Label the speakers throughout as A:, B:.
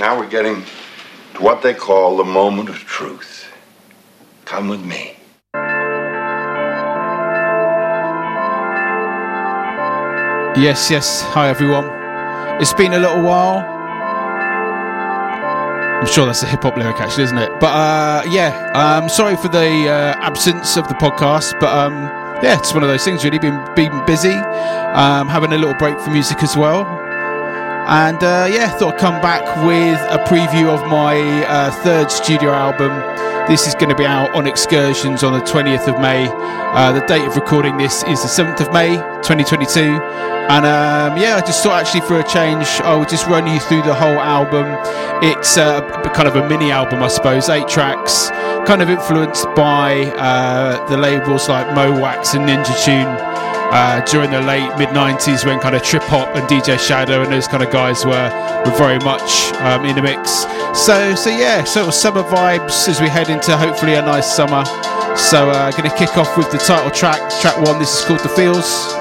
A: now we're getting to what they call the moment of truth. Come with me.
B: Yes, yes. Hi, everyone. It's been a little while. I'm sure that's a hip hop lyric, actually, isn't it? But uh, yeah, um, sorry for the uh, absence of the podcast, but um, yeah, it's one of those things. Really, been been busy, um, having a little break for music as well, and uh, yeah, thought I'd come back with a preview of my uh, third studio album. This is going to be out on excursions on the 20th of May. Uh, the date of recording this is the 7th of May, 2022. And um, yeah, I just thought actually for a change, I would just run you through the whole album. It's uh, kind of a mini album, I suppose, eight tracks, kind of influenced by uh, the labels like Mo Wax and Ninja Tune uh, during the late mid 90s when kind of trip hop and DJ Shadow and those kind of guys were, were very much um, in the mix. So, so yeah, sort of summer vibes as we head into hopefully a nice summer. So, uh, going to kick off with the title track, track one. This is called The Feels.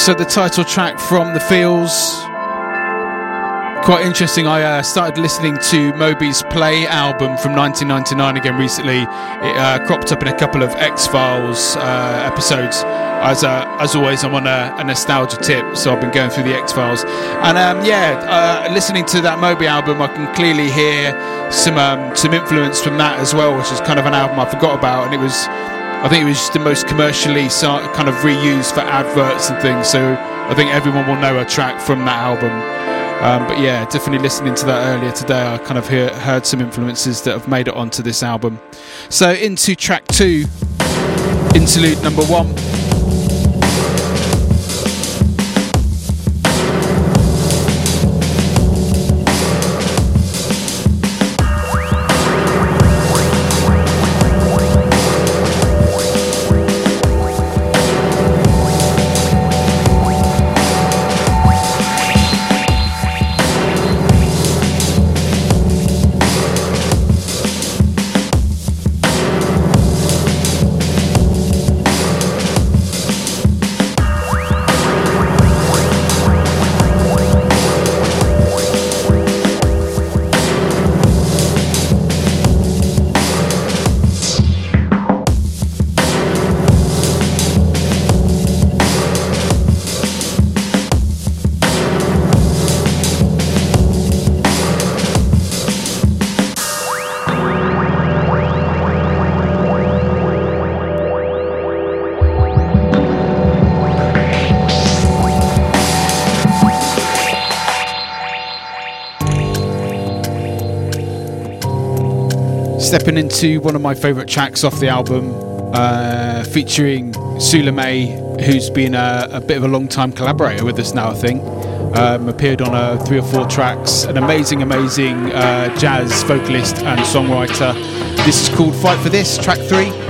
B: So the title track from The Feels. Quite interesting. I uh, started listening to Moby's Play album from 1999 again recently. It uh, cropped up in a couple of X Files uh, episodes. As uh, as always, I'm on a, a, nostalgia tip, so I've been going through the X Files. And um, yeah, uh, listening to that Moby album, I can clearly hear some um, some influence from that as well, which is kind of an album I forgot about, and it was I think it was the most commercially kind of reused for adverts and things. So I think everyone will know a track from that album. Um, but yeah, definitely listening to that earlier today, I kind of hear, heard some influences that have made it onto this album. So into track two, interlude number one. Stepping into one of my favourite tracks off the album, uh, featuring Sula May, who's been a, a, bit of a long time collaborator with us now, I think. Um, appeared on uh, three or four tracks, an amazing, amazing uh, jazz vocalist and songwriter. This is called Fight for This, track three.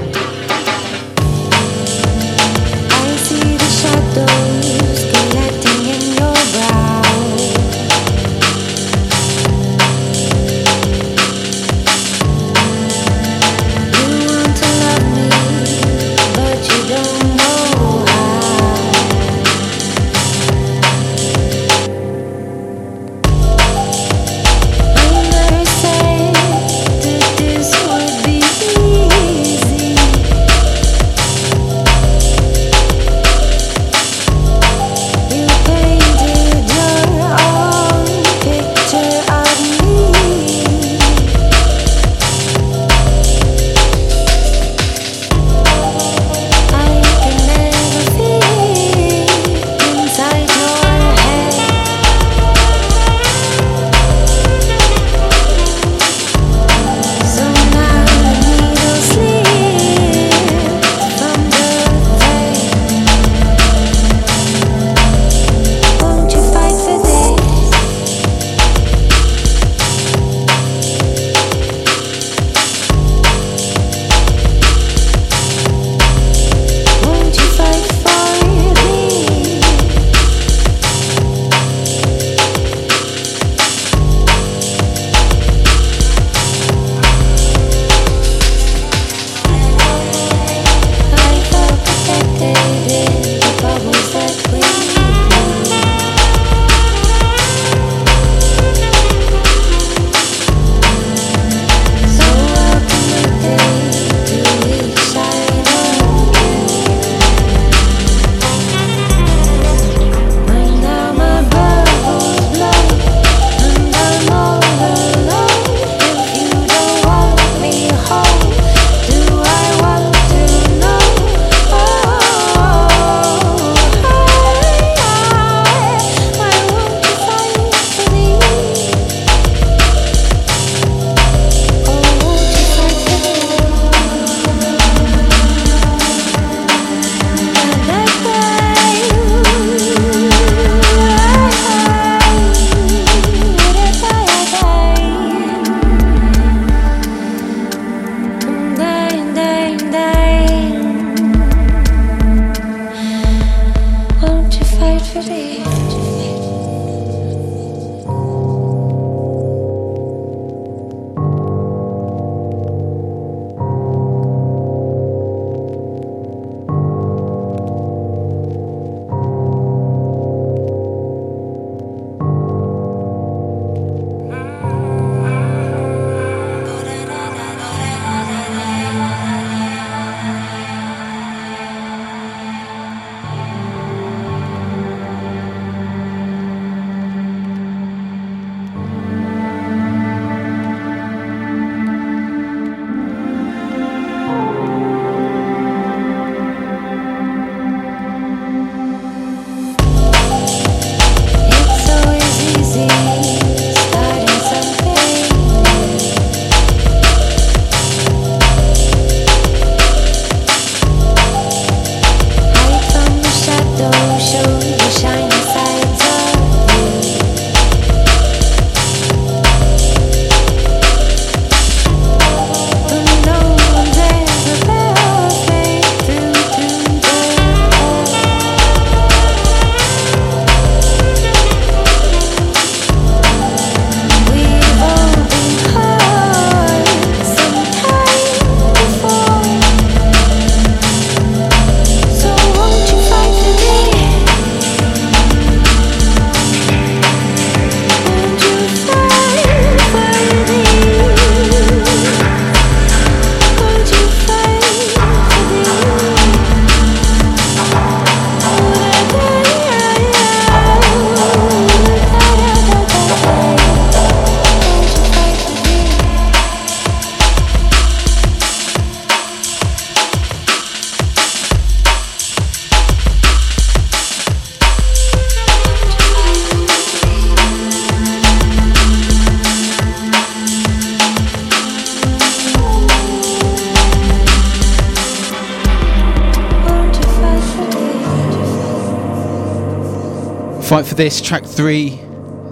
B: Fight for This, track three,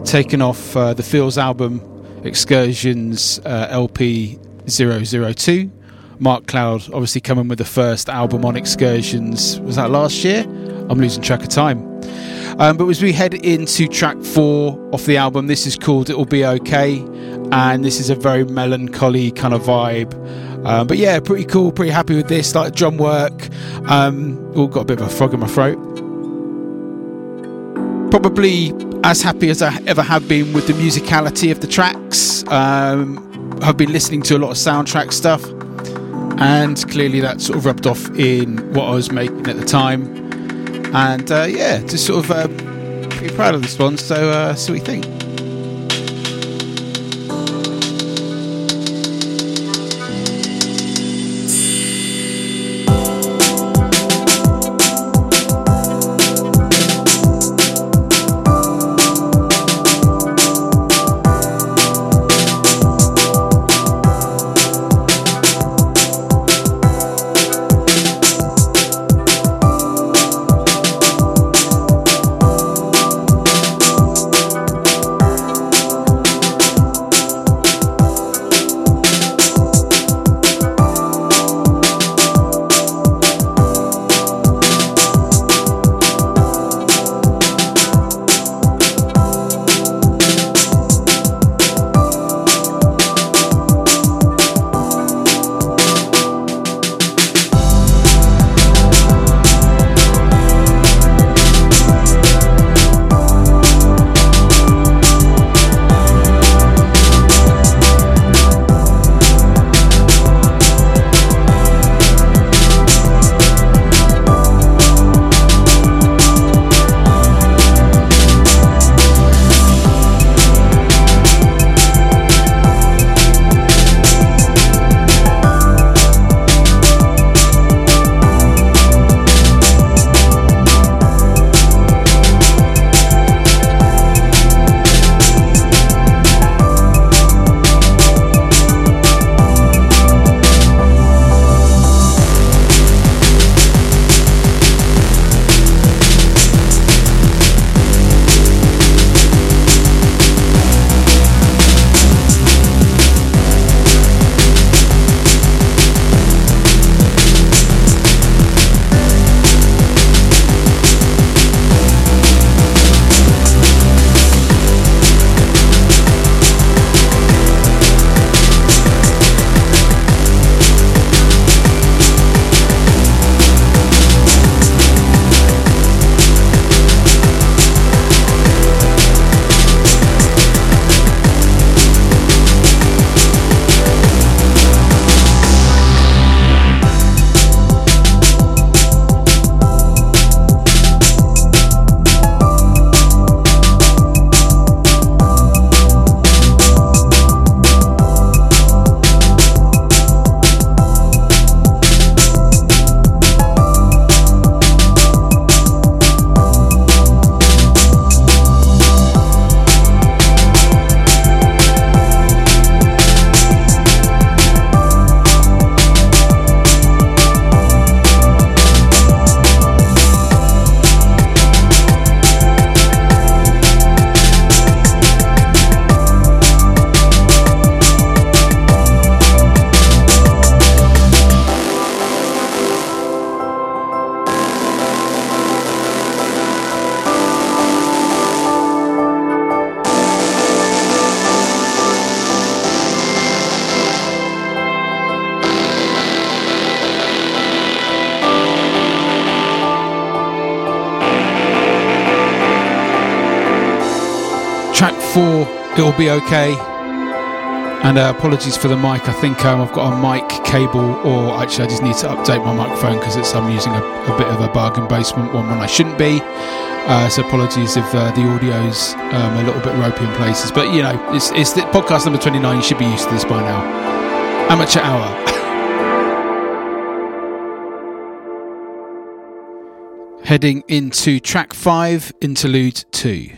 B: taken off uh, the Feels album Excursions uh, LP 002. Mark Cloud obviously coming with the first album on Excursions. Was that last year? I'm losing track of time. Um, but as we head into track four off the album, this is called It'll Be Okay. And this is a very melancholy kind of vibe. Um, but yeah, pretty cool, pretty happy with this. Like drum work. Um, all got a bit of a frog in my throat probably as happy as I ever have been with the musicality of the tracks. Um, I've been listening to a lot of soundtrack stuff, and clearly that sort of rubbed off in what I was making at the time. And uh, yeah, just sort of uh, pretty proud of this one. So, uh, see what you think. It'll be okay. And uh, apologies for the mic. I think um, I've got a mic cable, or actually, I just need to update my microphone because it's I'm using a, a, bit of a bargain basement one when I shouldn't be. Uh, so apologies if uh, the audio's um, a little bit ropey in places. But you know, it's, it's the podcast number 29. You should be used to this by now. Amateur hour. Heading into track five, interlude two.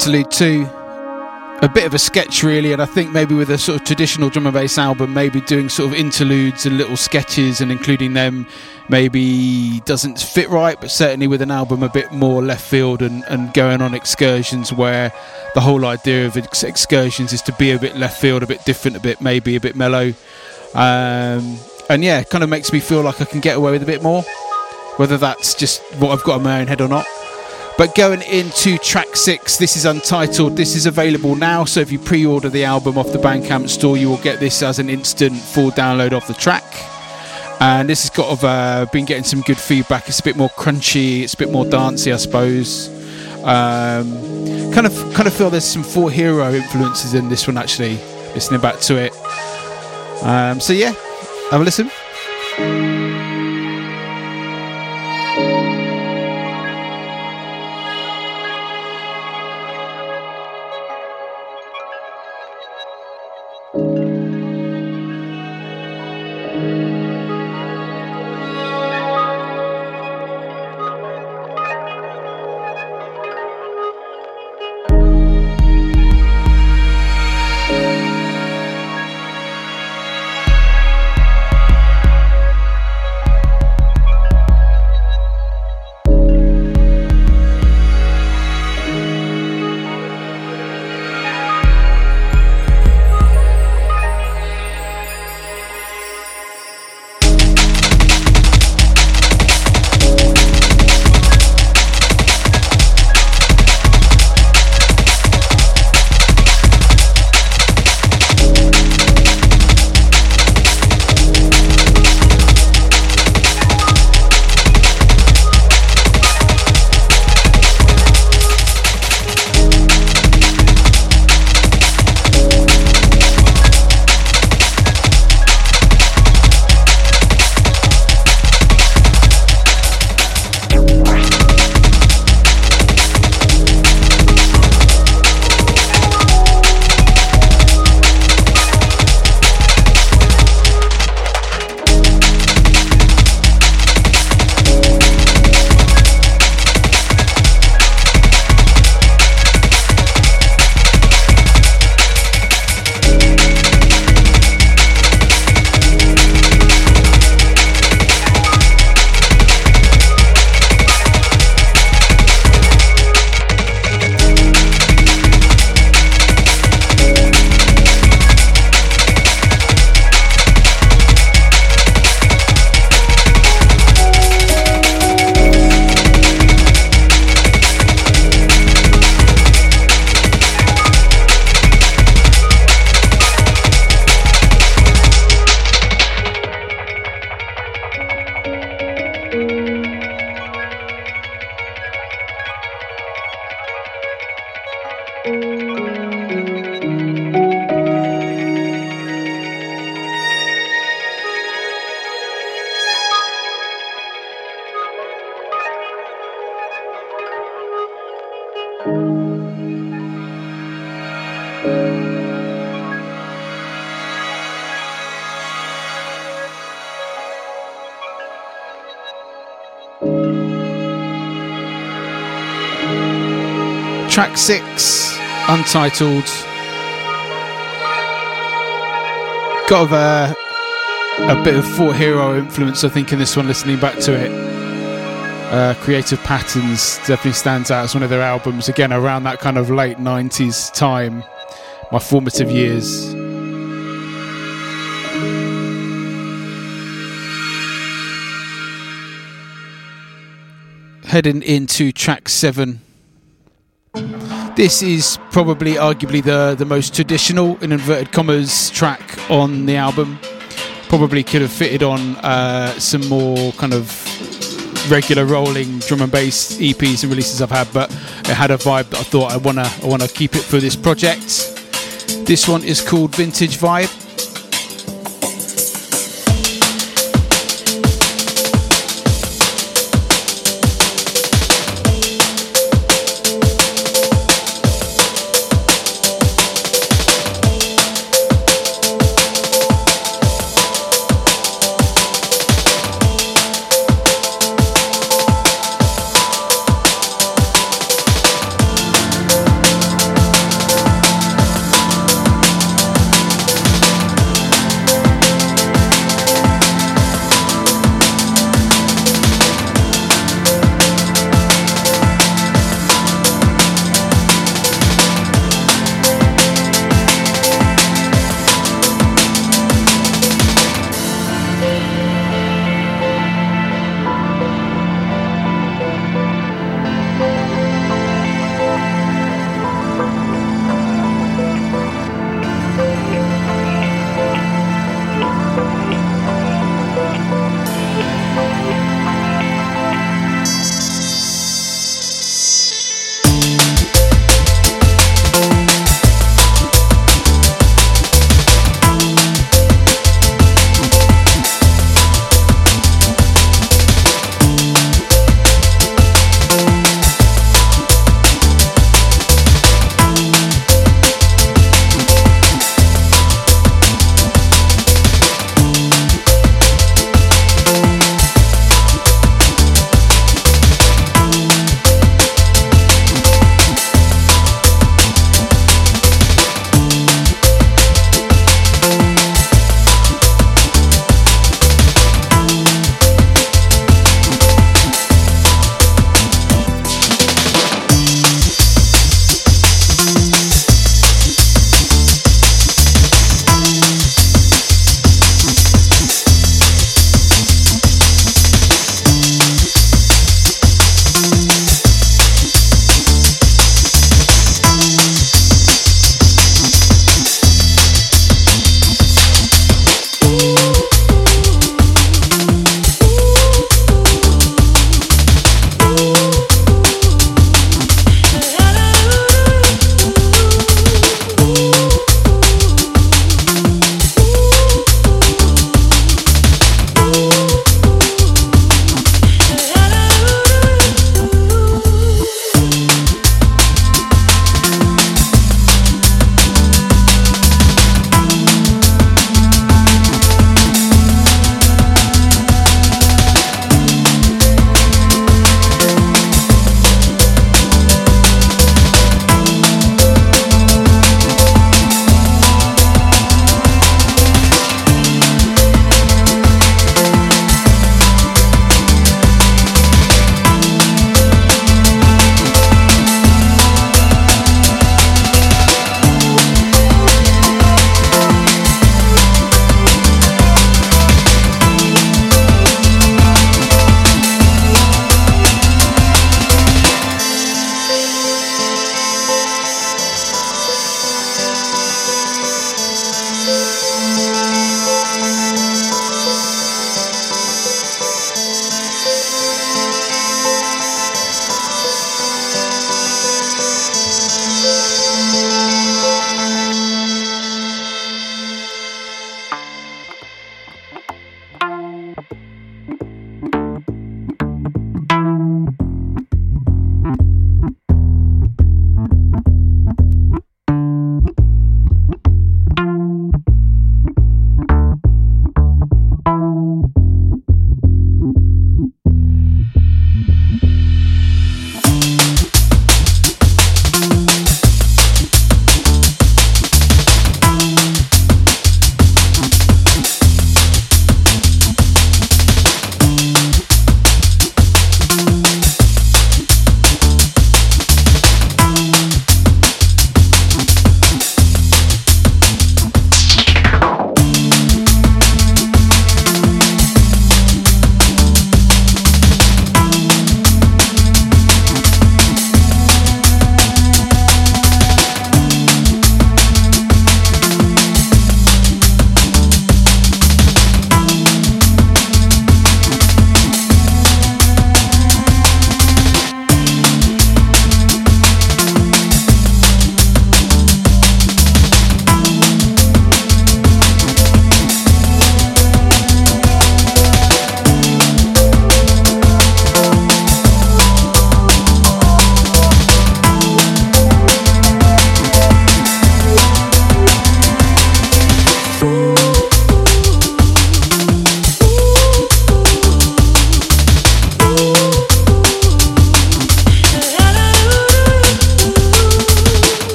B: Interlude two. A bit of a sketch, really, and I think maybe with a sort of traditional drum and bass album, maybe doing sort of interludes and little sketches and including them maybe doesn't fit right, but certainly with an album a bit more left field and, and going on excursions where the whole idea of ex- excursions is to be a bit left field, a bit different, a bit maybe a bit mellow. Um, and yeah, kind of makes me feel like I can get away with a bit more, whether that's just what I've got in my own head or not. But going into track six, this is untitled. This is available now, so if you pre order the album off the Bandcamp store, you will get this as an instant full download of the track. And this has got uh, been getting some good feedback. It's a bit more crunchy, it's a bit more dancey, I suppose. Um, kind of, kind of feel there's some Four Hero influences in this one actually. Listening back to it. Um, so yeah, have a listen. Track six, untitled. Got a, a bit of Four Hero influence, I think, in this one, listening back to it. Uh, Creating Patterns definitely stands out as one of their albums, again, around that kind of late 90s time, my formative years. Heading into track seven. This is probably arguably the, the most traditional, in inverted commas, track on the album. Probably could have fitted on uh, some more kind of regular rolling drum and bass EPs and releases I've had, but it had a vibe that I thought I wanna I wanna keep it for this project. This one is called Vintage Vibe.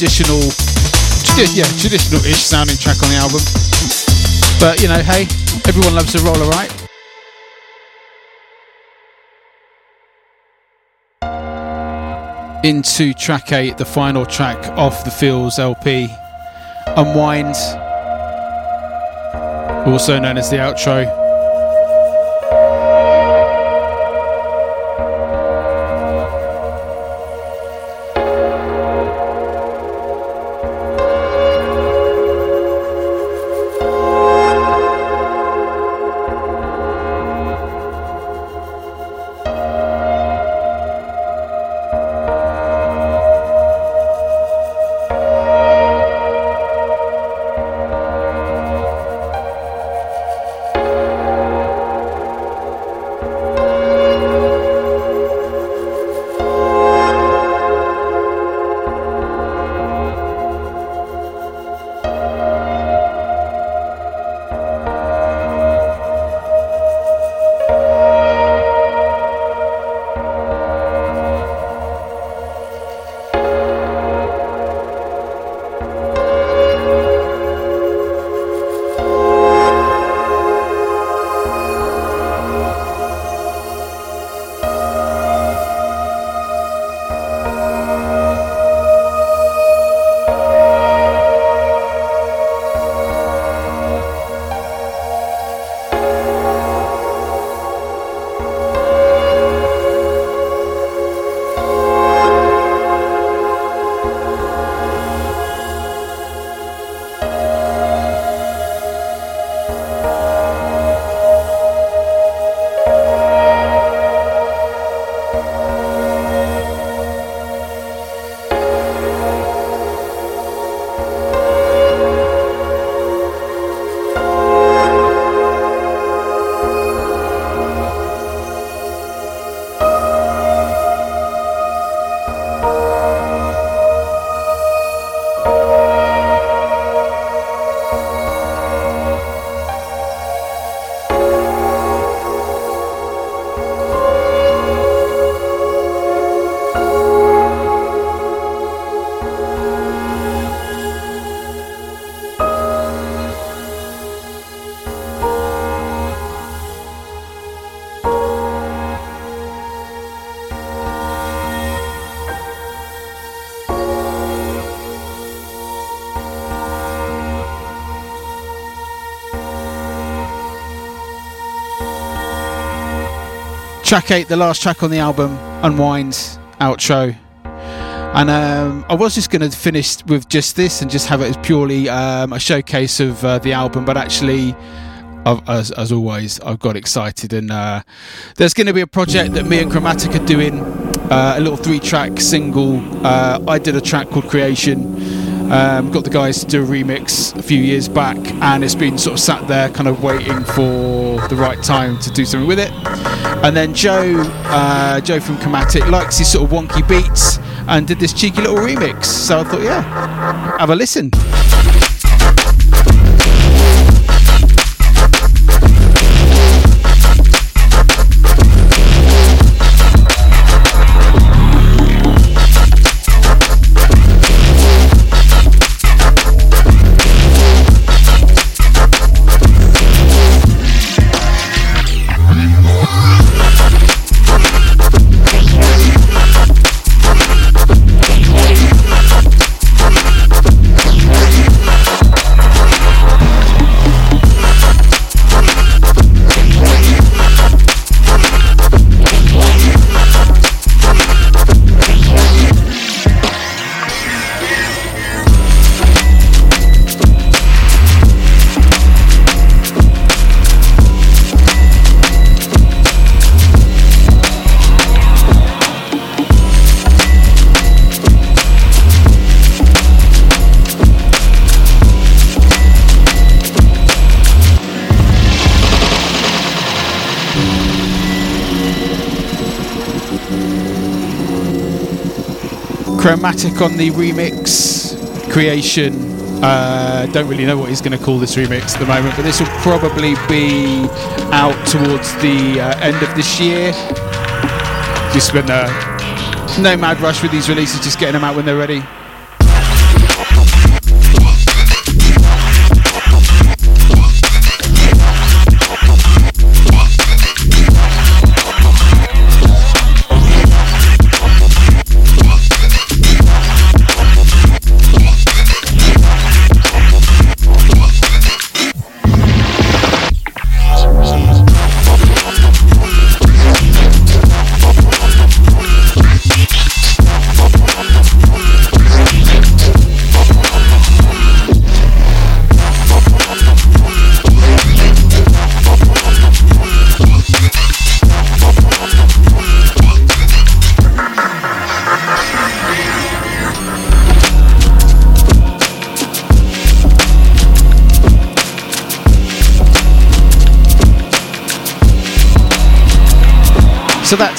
B: Traditional, tradi- yeah, traditional-ish sounding track on the album. But you know, hey, everyone loves a roller, right? Into track eight, the final track off the Feels LP, Unwind, also known as the outro. Track 8, the last track on the album, Unwind, outro. And um, I was just going to finish with just this and just have it as purely um, a showcase of uh, the album, but actually, as, as, always, I've got excited. And uh, there's going to be a project that me and Chromatic are doing, uh, a little three track single. Uh, I did a track called Creation. Um, got the guys to do a remix a few years back, and it's been sort of sat there, kind of waiting for the right time to do something with it. And then Joe, uh, Joe from Chromatic, likes his sort of wonky beats and did this cheeky little remix. So I thought, yeah, have a listen. Chromatic on the remix creation. Uh, don't really know what he's going to call this remix at the moment, but this will probably be out towards the uh, end of this year. just been uh, no mad rush with these releases, just getting them out when they're ready.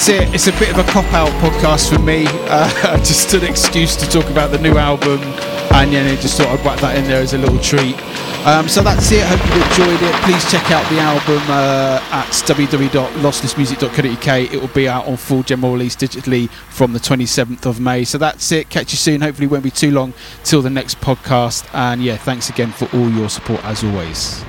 B: That's it. It's a bit of a cop out podcast for me. Uh, just an excuse to talk about the new album. And yeah, just thought I'd whack that in there as a little treat. Um, so that's it. Hope you enjoyed it. Please check out the album uh, at www.losslessmusic.co.uk. It will be out on full general release digitally from the 27th of May. So that's it. Catch you soon. Hopefully, it won't be too long till the next podcast. And yeah, thanks again for all your support as always.